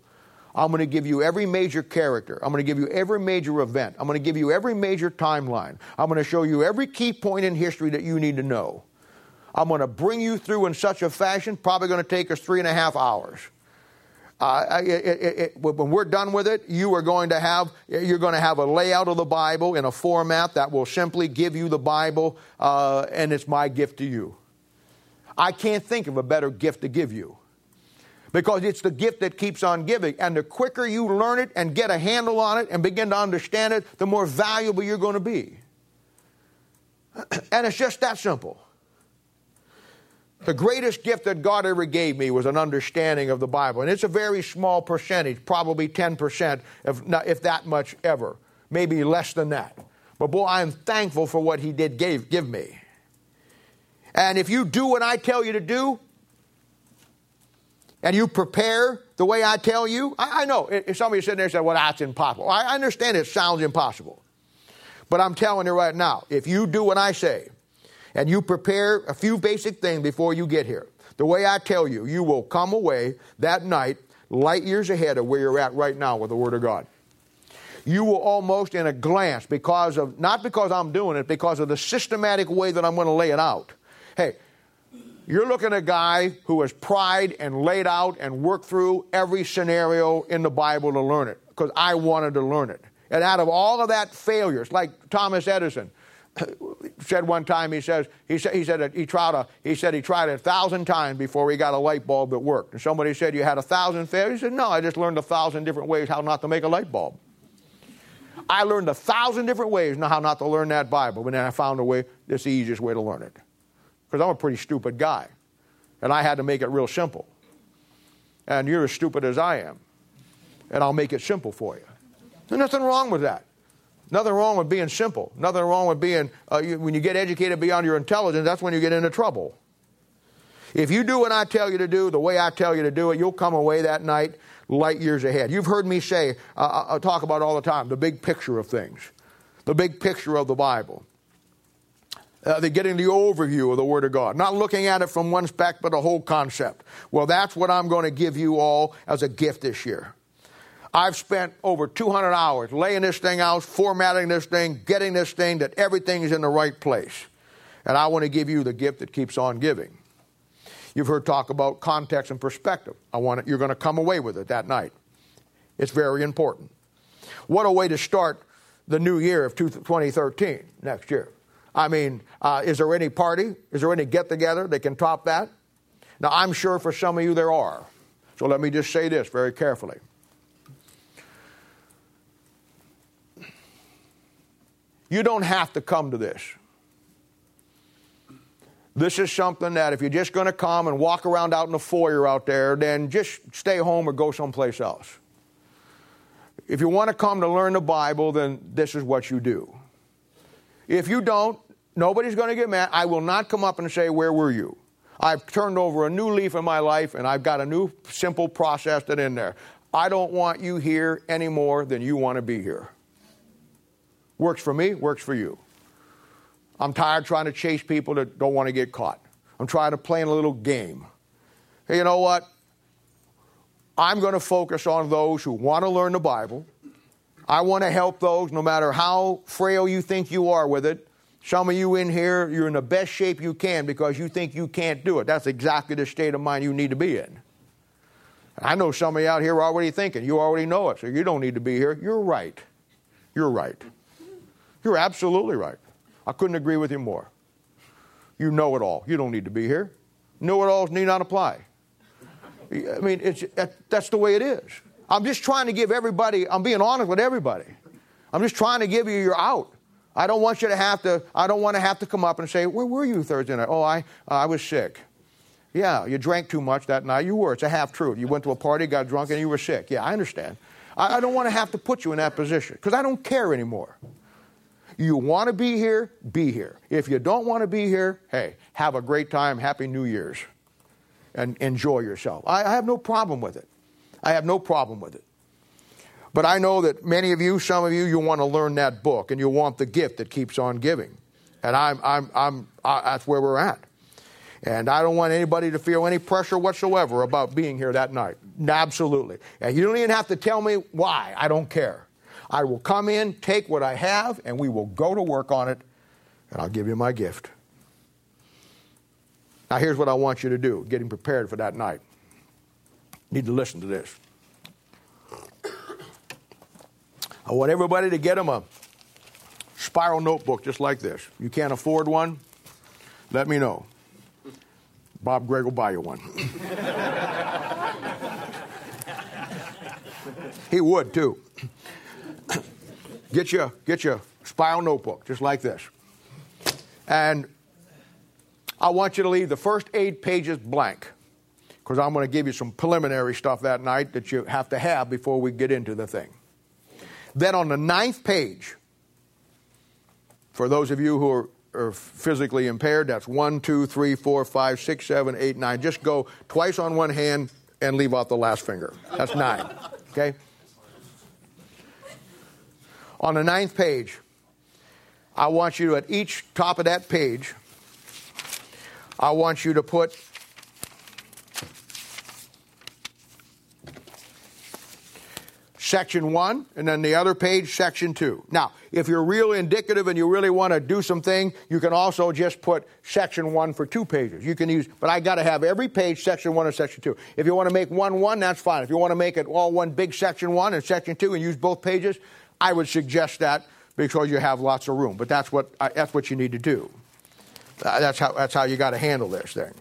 I'm going to give you every major character. I'm going to give you every major event. I'm going to give you every major timeline. I'm going to show you every key point in history that you need to know. I'm going to bring you through in such a fashion, probably going to take us three and a half hours. Uh, it, it, it, when we're done with it, you are going to have you're going to have a layout of the Bible in a format that will simply give you the Bible, uh, and it's my gift to you. I can't think of a better gift to give you because it's the gift that keeps on giving. And the quicker you learn it and get a handle on it and begin to understand it, the more valuable you're going to be. And it's just that simple. The greatest gift that God ever gave me was an understanding of the Bible. And it's a very small percentage, probably 10%, if, not, if that much ever, maybe less than that. But boy, I'm thankful for what He did gave, give me. And if you do what I tell you to do, and you prepare the way I tell you, I, I know if somebody sitting there and said, well, that's impossible. I, I understand it sounds impossible. But I'm telling you right now, if you do what I say, and you prepare a few basic things before you get here, the way I tell you, you will come away that night light years ahead of where you're at right now with the Word of God. You will almost in a glance, because of, not because I'm doing it, because of the systematic way that I'm going to lay it out. Hey, you're looking at a guy who has pried and laid out and worked through every scenario in the Bible to learn it because I wanted to learn it. And out of all of that failures, like Thomas Edison said one time, he says he said he said he tried a he said he tried a thousand times before he got a light bulb that worked. And somebody said you had a thousand failures. He said no, I just learned a thousand different ways how not to make a light bulb. I learned a thousand different ways how not to learn that Bible, but then I found a way. This the easiest way to learn it because I'm a pretty stupid guy. And I had to make it real simple. And you're as stupid as I am. And I'll make it simple for you. There's nothing wrong with that. Nothing wrong with being simple. Nothing wrong with being, uh, you, when you get educated beyond your intelligence, that's when you get into trouble. If you do what I tell you to do, the way I tell you to do it, you'll come away that night light years ahead. You've heard me say, uh, I uh, uh, talk about all the time, the big picture of things, the big picture of the Bible. Uh, they're getting the overview of the Word of God, not looking at it from one spec, but a whole concept. Well, that's what I'm going to give you all as a gift this year. I've spent over 200 hours laying this thing out, formatting this thing, getting this thing that everything is in the right place. And I want to give you the gift that keeps on giving. You've heard talk about context and perspective. I want it, you're going to come away with it that night. It's very important. What a way to start the new year of 2013 next year. I mean, uh, is there any party? Is there any get together that can top that? Now, I'm sure for some of you there are. So let me just say this very carefully. You don't have to come to this. This is something that if you're just going to come and walk around out in the foyer out there, then just stay home or go someplace else. If you want to come to learn the Bible, then this is what you do. If you don't, nobody's going to get mad. I will not come up and say, Where were you? I've turned over a new leaf in my life and I've got a new simple process that in there. I don't want you here any more than you want to be here. Works for me, works for you. I'm tired trying to chase people that don't want to get caught. I'm trying to play in a little game. Hey, you know what? I'm going to focus on those who want to learn the Bible. I want to help those no matter how frail you think you are with it. Some of you in here, you're in the best shape you can because you think you can't do it. That's exactly the state of mind you need to be in. I know some of you out here are already thinking, you already know it, so you don't need to be here. You're right. You're right. You're absolutely right. I couldn't agree with you more. You know it all. You don't need to be here. Know it alls need not apply. I mean, it's, that's the way it is. I'm just trying to give everybody, I'm being honest with everybody. I'm just trying to give you your out. I don't want you to have to, I don't want to have to come up and say, Where were you Thursday night? Oh, I, uh, I was sick. Yeah, you drank too much that night. You were. It's a half truth. You went to a party, got drunk, and you were sick. Yeah, I understand. I, I don't want to have to put you in that position because I don't care anymore. You want to be here, be here. If you don't want to be here, hey, have a great time. Happy New Year's and enjoy yourself. I, I have no problem with it. I have no problem with it. But I know that many of you, some of you, you want to learn that book and you want the gift that keeps on giving. And I'm, I'm, I'm, I, that's where we're at. And I don't want anybody to feel any pressure whatsoever about being here that night. Absolutely. And you don't even have to tell me why. I don't care. I will come in, take what I have, and we will go to work on it, and I'll give you my gift. Now, here's what I want you to do getting prepared for that night. You need to listen to this. I want everybody to get them a spiral notebook just like this. You can't afford one? Let me know. Bob Gregg will buy you one. he would too. Get your, get you a spiral notebook just like this. And I want you to leave the first eight pages blank because I'm going to give you some preliminary stuff that night that you have to have before we get into the thing. Then on the ninth page, for those of you who are, are physically impaired, that's one, two, three, four, five, six, seven, eight, nine. Just go twice on one hand and leave out the last finger. That's nine. Okay? On the ninth page, I want you to, at each top of that page, I want you to put section one, and then the other page, section two. Now, if you're real indicative and you really want to do something, you can also just put section one for two pages. You can use, but I got to have every page section one and section two. If you want to make one one, that's fine. If you want to make it all one big section one and section two and use both pages, I would suggest that because you have lots of room. But that's what that's what you need to do. Uh, that's how that's how you got to handle this thing.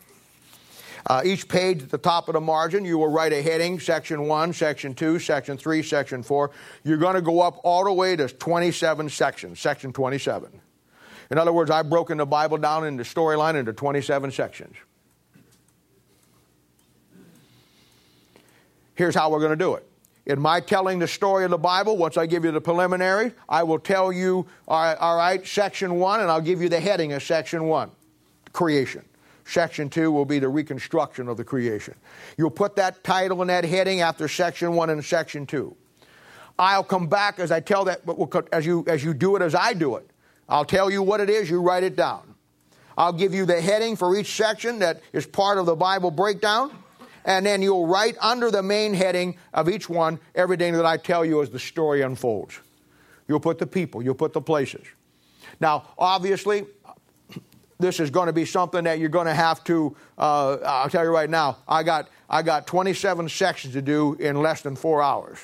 Uh, each page at the top of the margin, you will write a heading, section 1, section 2, section 3, section 4. You're going to go up all the way to 27 sections, section 27. In other words, I've broken the Bible down into storyline into 27 sections. Here's how we're going to do it. In my telling the story of the Bible, once I give you the preliminary, I will tell you, all right, section one, and I'll give you the heading of section one creation. Section two will be the reconstruction of the creation. You'll put that title and that heading after section one and section two. I'll come back as I tell that, as you, as you do it as I do it. I'll tell you what it is, you write it down. I'll give you the heading for each section that is part of the Bible breakdown and then you'll write under the main heading of each one everything that I tell you as the story unfolds. You'll put the people, you'll put the places. Now, obviously, this is going to be something that you're going to have to. Uh, I'll tell you right now, I got I got 27 sections to do in less than four hours,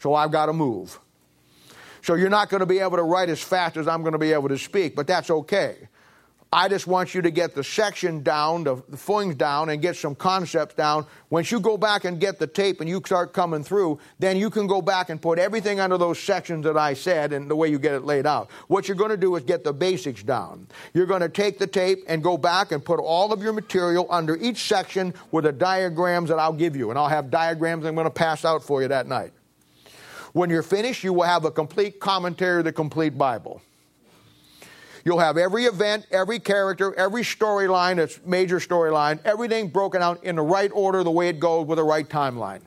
so I've got to move. So you're not going to be able to write as fast as I'm going to be able to speak, but that's okay. I just want you to get the section down, the, the things down, and get some concepts down. Once you go back and get the tape and you start coming through, then you can go back and put everything under those sections that I said and the way you get it laid out. What you're going to do is get the basics down. You're going to take the tape and go back and put all of your material under each section with the diagrams that I'll give you. And I'll have diagrams I'm going to pass out for you that night. When you're finished, you will have a complete commentary of the complete Bible. You'll have every event, every character, every storyline, its major storyline, everything broken out in the right order, the way it goes with the right timeline.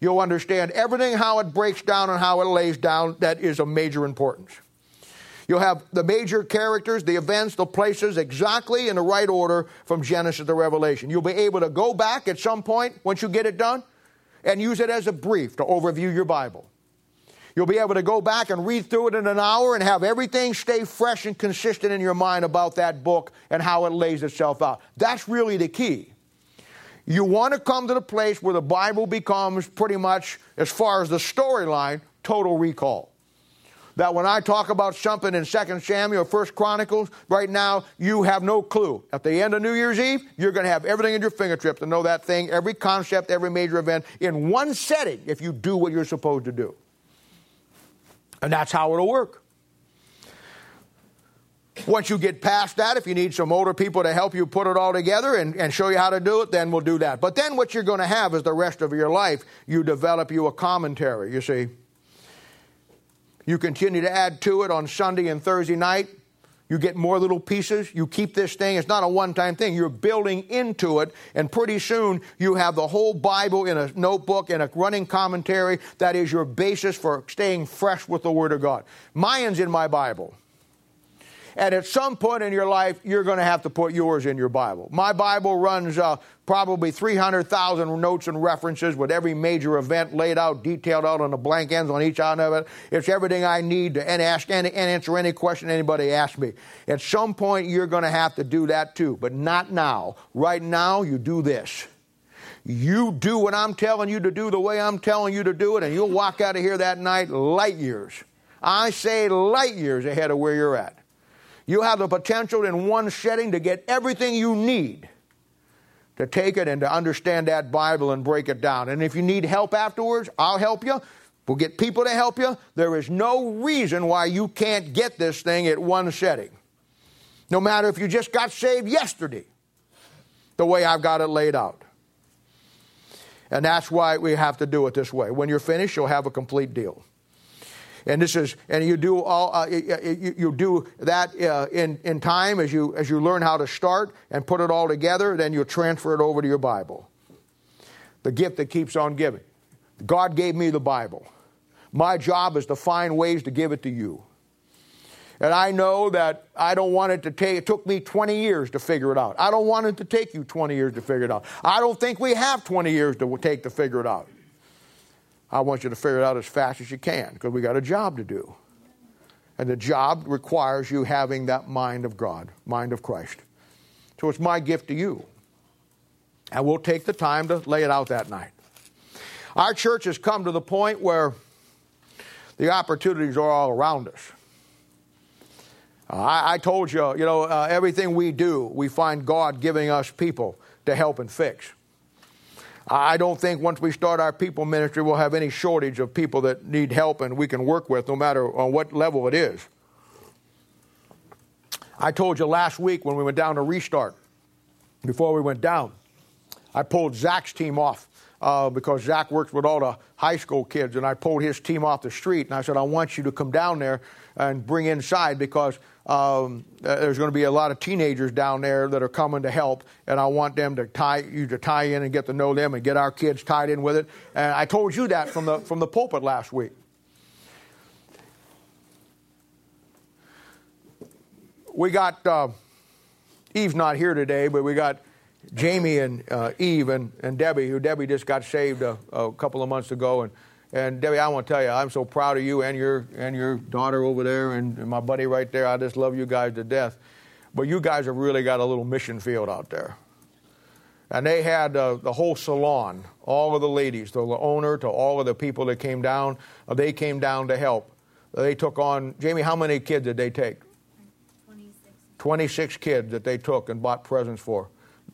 You'll understand everything, how it breaks down and how it lays down. That is of major importance. You'll have the major characters, the events, the places exactly in the right order from Genesis to Revelation. You'll be able to go back at some point once you get it done and use it as a brief to overview your Bible. You'll be able to go back and read through it in an hour and have everything stay fresh and consistent in your mind about that book and how it lays itself out. That's really the key. You want to come to the place where the Bible becomes pretty much, as far as the storyline, total recall. That when I talk about something in 2 Samuel or 1 Chronicles, right now, you have no clue. At the end of New Year's Eve, you're going to have everything at your fingertips to know that thing, every concept, every major event, in one setting if you do what you're supposed to do. And that's how it'll work. Once you get past that, if you need some older people to help you put it all together and, and show you how to do it, then we'll do that. But then what you're going to have is the rest of your life, you develop you a commentary, you see. You continue to add to it on Sunday and Thursday night. You get more little pieces. You keep this thing. It's not a one time thing. You're building into it. And pretty soon you have the whole Bible in a notebook and a running commentary that is your basis for staying fresh with the Word of God. Mine's in my Bible. And at some point in your life, you're going to have to put yours in your Bible. My Bible runs uh, probably 300,000 notes and references with every major event laid out, detailed out on the blank ends on each end of it. It's everything I need to and ask and answer any question anybody asks me. At some point, you're going to have to do that too, but not now. Right now, you do this. You do what I'm telling you to do the way I'm telling you to do it, and you'll walk out of here that night light years. I say light years ahead of where you're at. You have the potential in one setting to get everything you need to take it and to understand that Bible and break it down. And if you need help afterwards, I'll help you. We'll get people to help you. There is no reason why you can't get this thing at one setting. No matter if you just got saved yesterday, the way I've got it laid out. And that's why we have to do it this way. When you're finished, you'll have a complete deal. And this is, and you do all, uh, you, you, do that uh, in, in time as you, as you learn how to start and put it all together, then you transfer it over to your Bible. The gift that keeps on giving. God gave me the Bible. My job is to find ways to give it to you. And I know that I don't want it to take, it took me 20 years to figure it out. I don't want it to take you 20 years to figure it out. I don't think we have 20 years to take to figure it out. I want you to figure it out as fast as you can because we got a job to do. And the job requires you having that mind of God, mind of Christ. So it's my gift to you. And we'll take the time to lay it out that night. Our church has come to the point where the opportunities are all around us. I, I, told you, you know, uh, everything we do, we find God giving us people to help and fix. I don't think once we start our people ministry, we'll have any shortage of people that need help and we can work with, no matter on what level it is. I told you last week when we went down to restart, before we went down, I pulled Zach's team off uh, because Zach works with all the high school kids, and I pulled his team off the street, and I said, I want you to come down there and bring inside because um, uh, there's going to be a lot of teenagers down there that are coming to help, and I want them to tie you to tie in and get to know them and get our kids tied in with it. And I told you that from the from the pulpit last week. We got uh, Eve's not here today, but we got Jamie and uh, Eve and, and Debbie, who Debbie just got saved a, a couple of months ago. And, and Debbie, I want to tell you, I'm so proud of you and your, and your daughter over there and, and my buddy right there. I just love you guys to death. But you guys have really got a little mission field out there. And they had uh, the whole salon, all of the ladies, the owner to all of the people that came down. Uh, they came down to help. They took on, Jamie, how many kids did they take? 26. 26 kids that they took and bought presents for.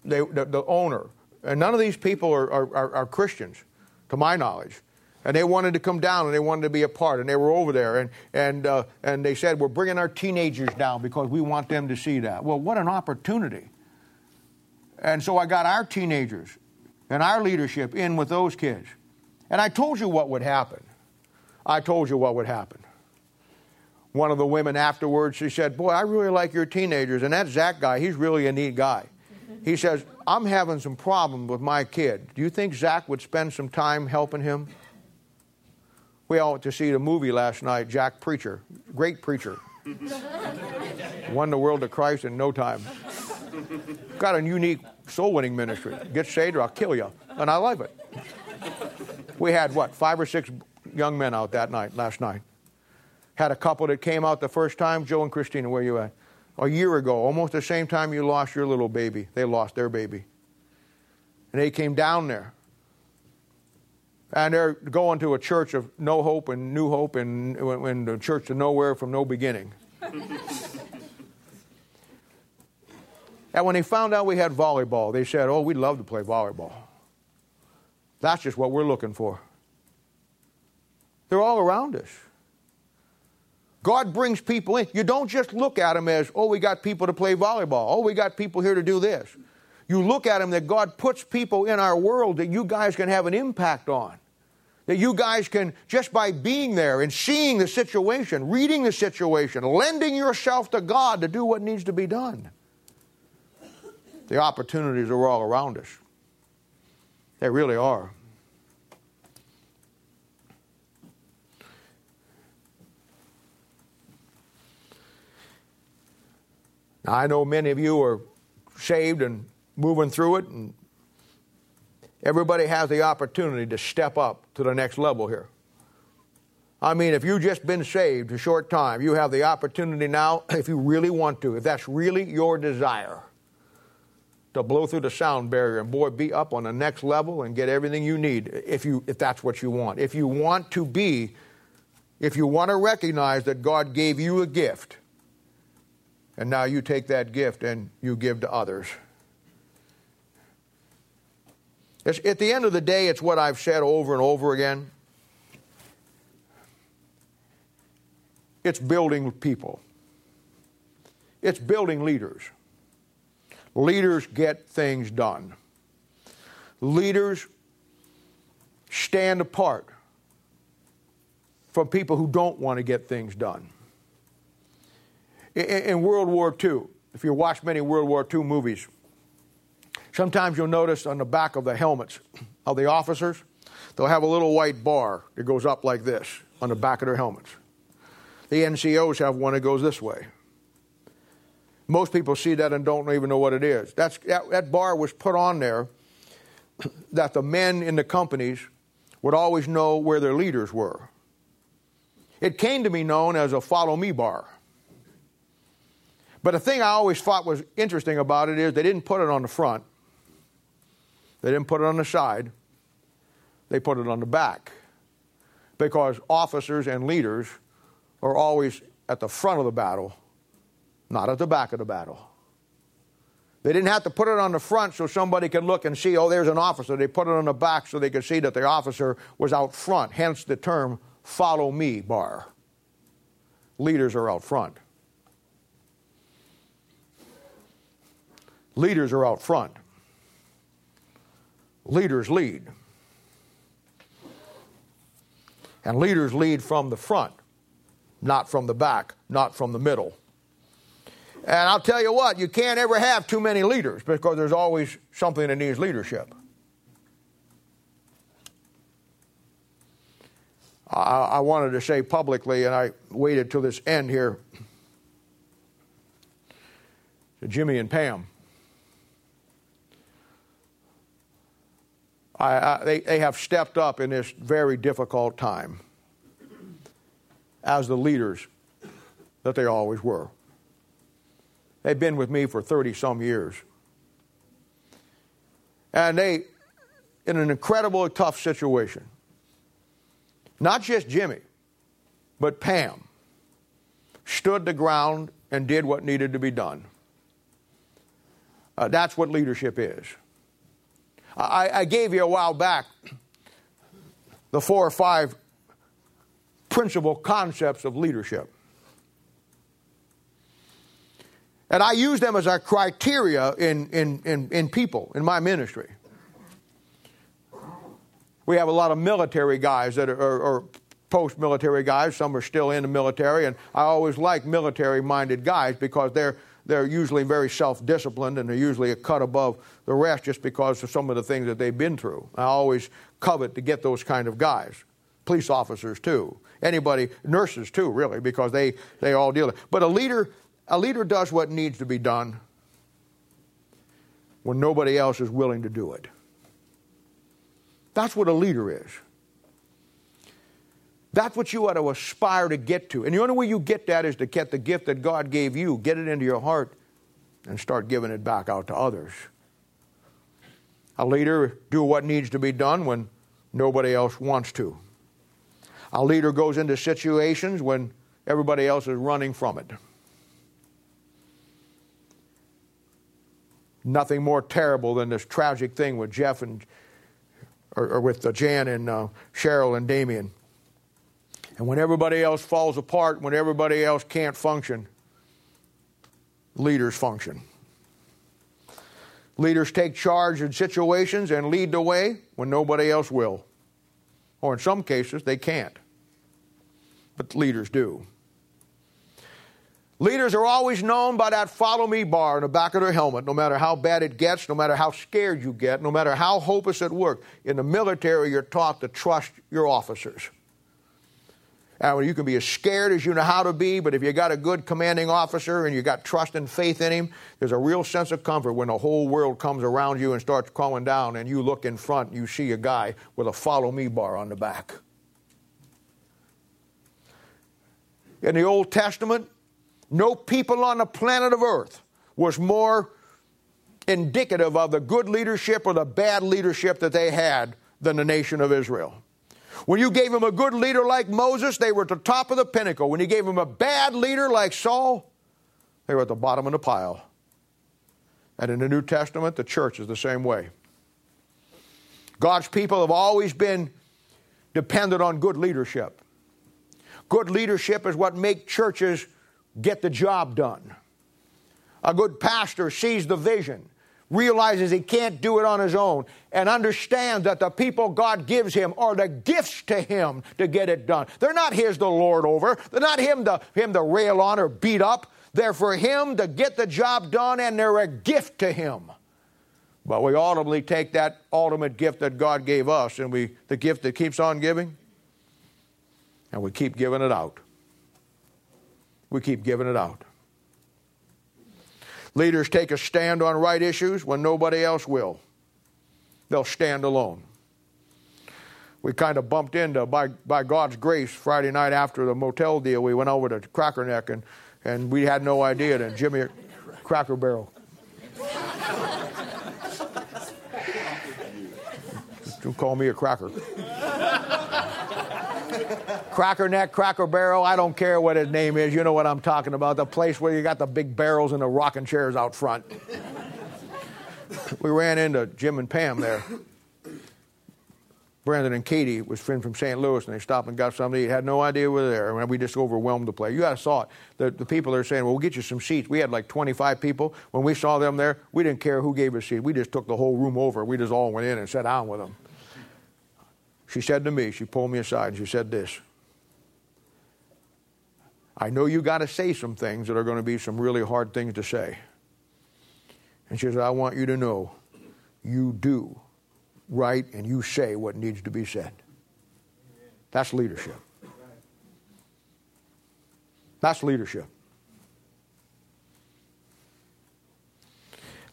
They, the, the owner. And none of these people are, are, are, Christians, to my knowledge. And they wanted to come down and they wanted to be a part. And they were over there. And, and, uh, and they said, We're bringing our teenagers down because we want them to see that. Well, what an opportunity. And so I got our teenagers and our leadership in with those kids. And I told you what would happen. I told you what would happen. One of the women afterwards, she said, Boy, I really like your teenagers. And that Zach guy, he's really a neat guy. He says, I'm having some problem with my kid. Do you think Zach would spend some time helping him? We all went to see the movie last night, Jack Preacher. Great preacher. Won the world to Christ in no time. Got a unique soul winning ministry. Get saved or I'll kill you. And I love it. We had what, five or six young men out that night, last night. Had a couple that came out the first time. Joe and Christina, where you at? A year ago, almost the same time you lost your little baby. They lost their baby. And they came down there. And they're going to a church of no hope and new hope and, and the church of nowhere from no beginning. And when they found out we had volleyball, they said, Oh, we'd love to play volleyball. That's just what we're looking for. They're all around us. God brings people in. You don't just look at them as, oh, we got people to play volleyball. Oh, we got people here to do this. You look at them that God puts people in our world that you guys can have an impact on. That you guys can, just by being there and seeing the situation, reading the situation, lending yourself to God to do what needs to be done. The opportunities are all around us. They really are. Now, I know many of you are saved and moving through it, and everybody has the opportunity to step up to the next level here. I mean, if you've just been saved a short time, you have the opportunity now, if you really want to, if that's really your desire to blow through the sound barrier and boy be up on the next level and get everything you need if you if that's what you want if you want to be if you want to recognize that god gave you a gift and now you take that gift and you give to others it's, at the end of the day it's what i've said over and over again it's building people it's building leaders Leaders get things done. Leaders stand apart from people who don't want to get things done. In, in World War II, if you watch many World War II movies, sometimes you'll notice on the back of the helmets of the officers, they'll have a little white bar that goes up like this on the back of their helmets. The NCOs have one that goes this way. Most people see that and don't even know what it is. That's, that, that bar was put on there that the men in the companies would always know where their leaders were. It came to be known as a follow me bar. But the thing I always thought was interesting about it is they didn't put it on the front, they didn't put it on the side, they put it on the back. Because officers and leaders are always at the front of the battle not at the back of the battle. They didn't have to put it on the front so somebody could look and see, oh, there's an officer. They put it on the back so they could see that the officer was out front, hence the term follow me bar. Leaders are out front. Leaders are out front. Leaders lead. And leaders lead from the front, not from the back, not from the middle. And I'll tell you what, you can't ever have too many leaders because there's always something that needs leadership. I, I wanted to say publicly, and I waited till this end here to Jimmy and Pam. I, I, they, they have stepped up in this very difficult time as the leaders that they always were. They've been with me for 30 some years. And they, in an incredibly tough situation, not just Jimmy, but Pam, stood the ground and did what needed to be done. Uh, that's what leadership is. I, I gave you a while back the four or five principal concepts of leadership. And I use them as our criteria in, in, in, in people, in my ministry. We have a lot of military guys that are, are post military guys. Some are still in the military. And I always like military minded guys because they're, they're usually very self disciplined and they're usually a cut above the rest just because of some of the things that they've been through. I always covet to get those kind of guys. Police officers, too. Anybody, nurses, too, really, because they, they all deal with it. But a leader, a leader does what needs to be done when nobody else is willing to do it. That's what a leader is. That's what you ought to aspire to get to. And the only way you get that is to get the gift that God gave you, get it into your heart, and start giving it back out to others. A leader do what needs to be done when nobody else wants to. A leader goes into situations when everybody else is running from it. Nothing more terrible than this tragic thing with Jeff and or, or with Jan and uh, Cheryl and Damien. And when everybody else falls apart, when everybody else can't function, leaders function. Leaders take charge in situations and lead the way when nobody else will. Or in some cases, they can't. But leaders do. Leaders are always known by that follow me bar in the back of their helmet, no matter how bad it gets, no matter how scared you get, no matter how hopeless at work. In the military, you're taught to trust your officers. And you can be as scared as you know how to be, but if you got a good commanding officer and you got trust and faith in him, there's a real sense of comfort when the whole world comes around you and starts calling down, and you look in front and you see a guy with a follow me bar on the back. In the Old Testament, no people on the planet of earth was more indicative of the good leadership or the bad leadership that they had than the nation of Israel. When you gave them a good leader like Moses, they were at the top of the pinnacle. When you gave them a bad leader like Saul, they were at the bottom of the pile. And in the New Testament, the church is the same way. God's people have always been dependent on good leadership. Good leadership is what makes churches get the job done. A good pastor sees the vision, realizes he can't do it on his own, and understands that the people God gives him are the gifts to him to get it done. They're not his to lord over, they're not him to, him to rail on or beat up. They're for him to get the job done, and they're a gift to him. But we ultimately take that ultimate gift that God gave us, and we the gift that keeps on giving, and we keep giving it out we keep giving it out. Leaders take a stand on right issues when nobody else will. They'll stand alone. We kind of bumped into, by, by God's grace, Friday night after the motel deal, we went over to Cracker Neck and, and we had no idea that Jimmy Cracker Barrel. Don't call me a cracker. Cracker Neck, Cracker Barrel, I don't care what his name is. You know what I'm talking about. The place where you got the big barrels and the rocking chairs out front. we ran into Jim and Pam there. Brandon and Katie was friends from St. Louis, and they stopped and got something to eat. Had no idea we were there. And we just overwhelmed the place. You guys saw it. The, the people are saying, well, we'll get you some seats. We had like 25 people. When we saw them there, we didn't care who gave us seats. We just took the whole room over. We just all went in and sat down with them. She said to me, she pulled me aside, and she said this I know you got to say some things that are going to be some really hard things to say. And she said, I want you to know you do right and you say what needs to be said. That's leadership. That's leadership.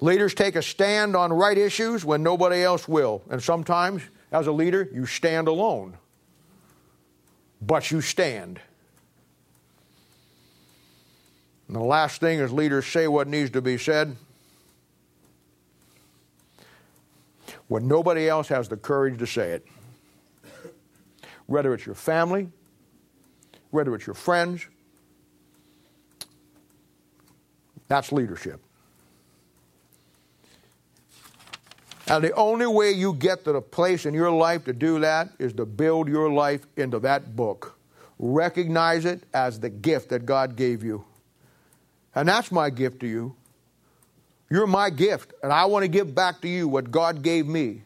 Leaders take a stand on right issues when nobody else will. And sometimes, as a leader, you stand alone. But you stand. And the last thing is leaders say what needs to be said when nobody else has the courage to say it. Whether it's your family, whether it's your friends, that's leadership. And the only way you get to the place in your life to do that is to build your life into that book. Recognize it as the gift that God gave you. And that's my gift to you. You're my gift, and I want to give back to you what God gave me,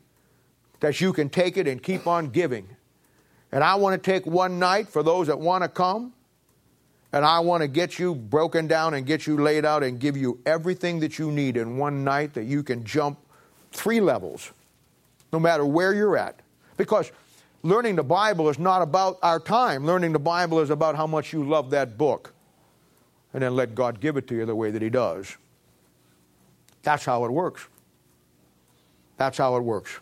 that you can take it and keep on giving. And I want to take one night for those that want to come, and I want to get you broken down and get you laid out and give you everything that you need in one night that you can jump three levels, no matter where you're at. Because learning the Bible is not about our time, learning the Bible is about how much you love that book and then let God give it to you the way that He does. That's how it works. That's how it works.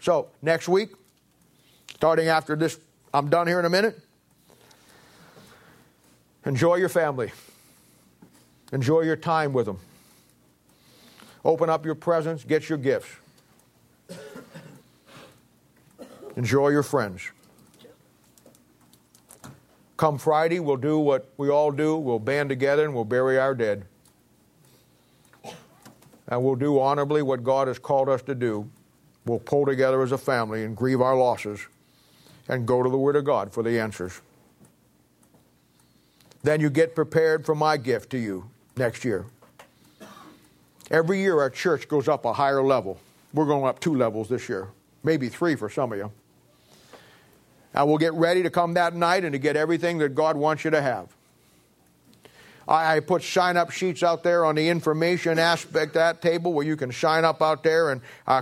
So, next week, starting after this, I'm done here in a minute. Enjoy your family. Enjoy your time with them. Open up your presents, get your gifts. Enjoy your friends. Come Friday, we'll do what we all do. We'll band together and we'll bury our dead. And we'll do honorably what God has called us to do. We'll pull together as a family and grieve our losses and go to the Word of God for the answers. Then you get prepared for my gift to you next year. Every year our church goes up a higher level. We're going up two levels this year, maybe three for some of you. I will get ready to come that night and to get everything that God wants you to have. I, I put sign up sheets out there on the information aspect that table where you can sign up out there and uh,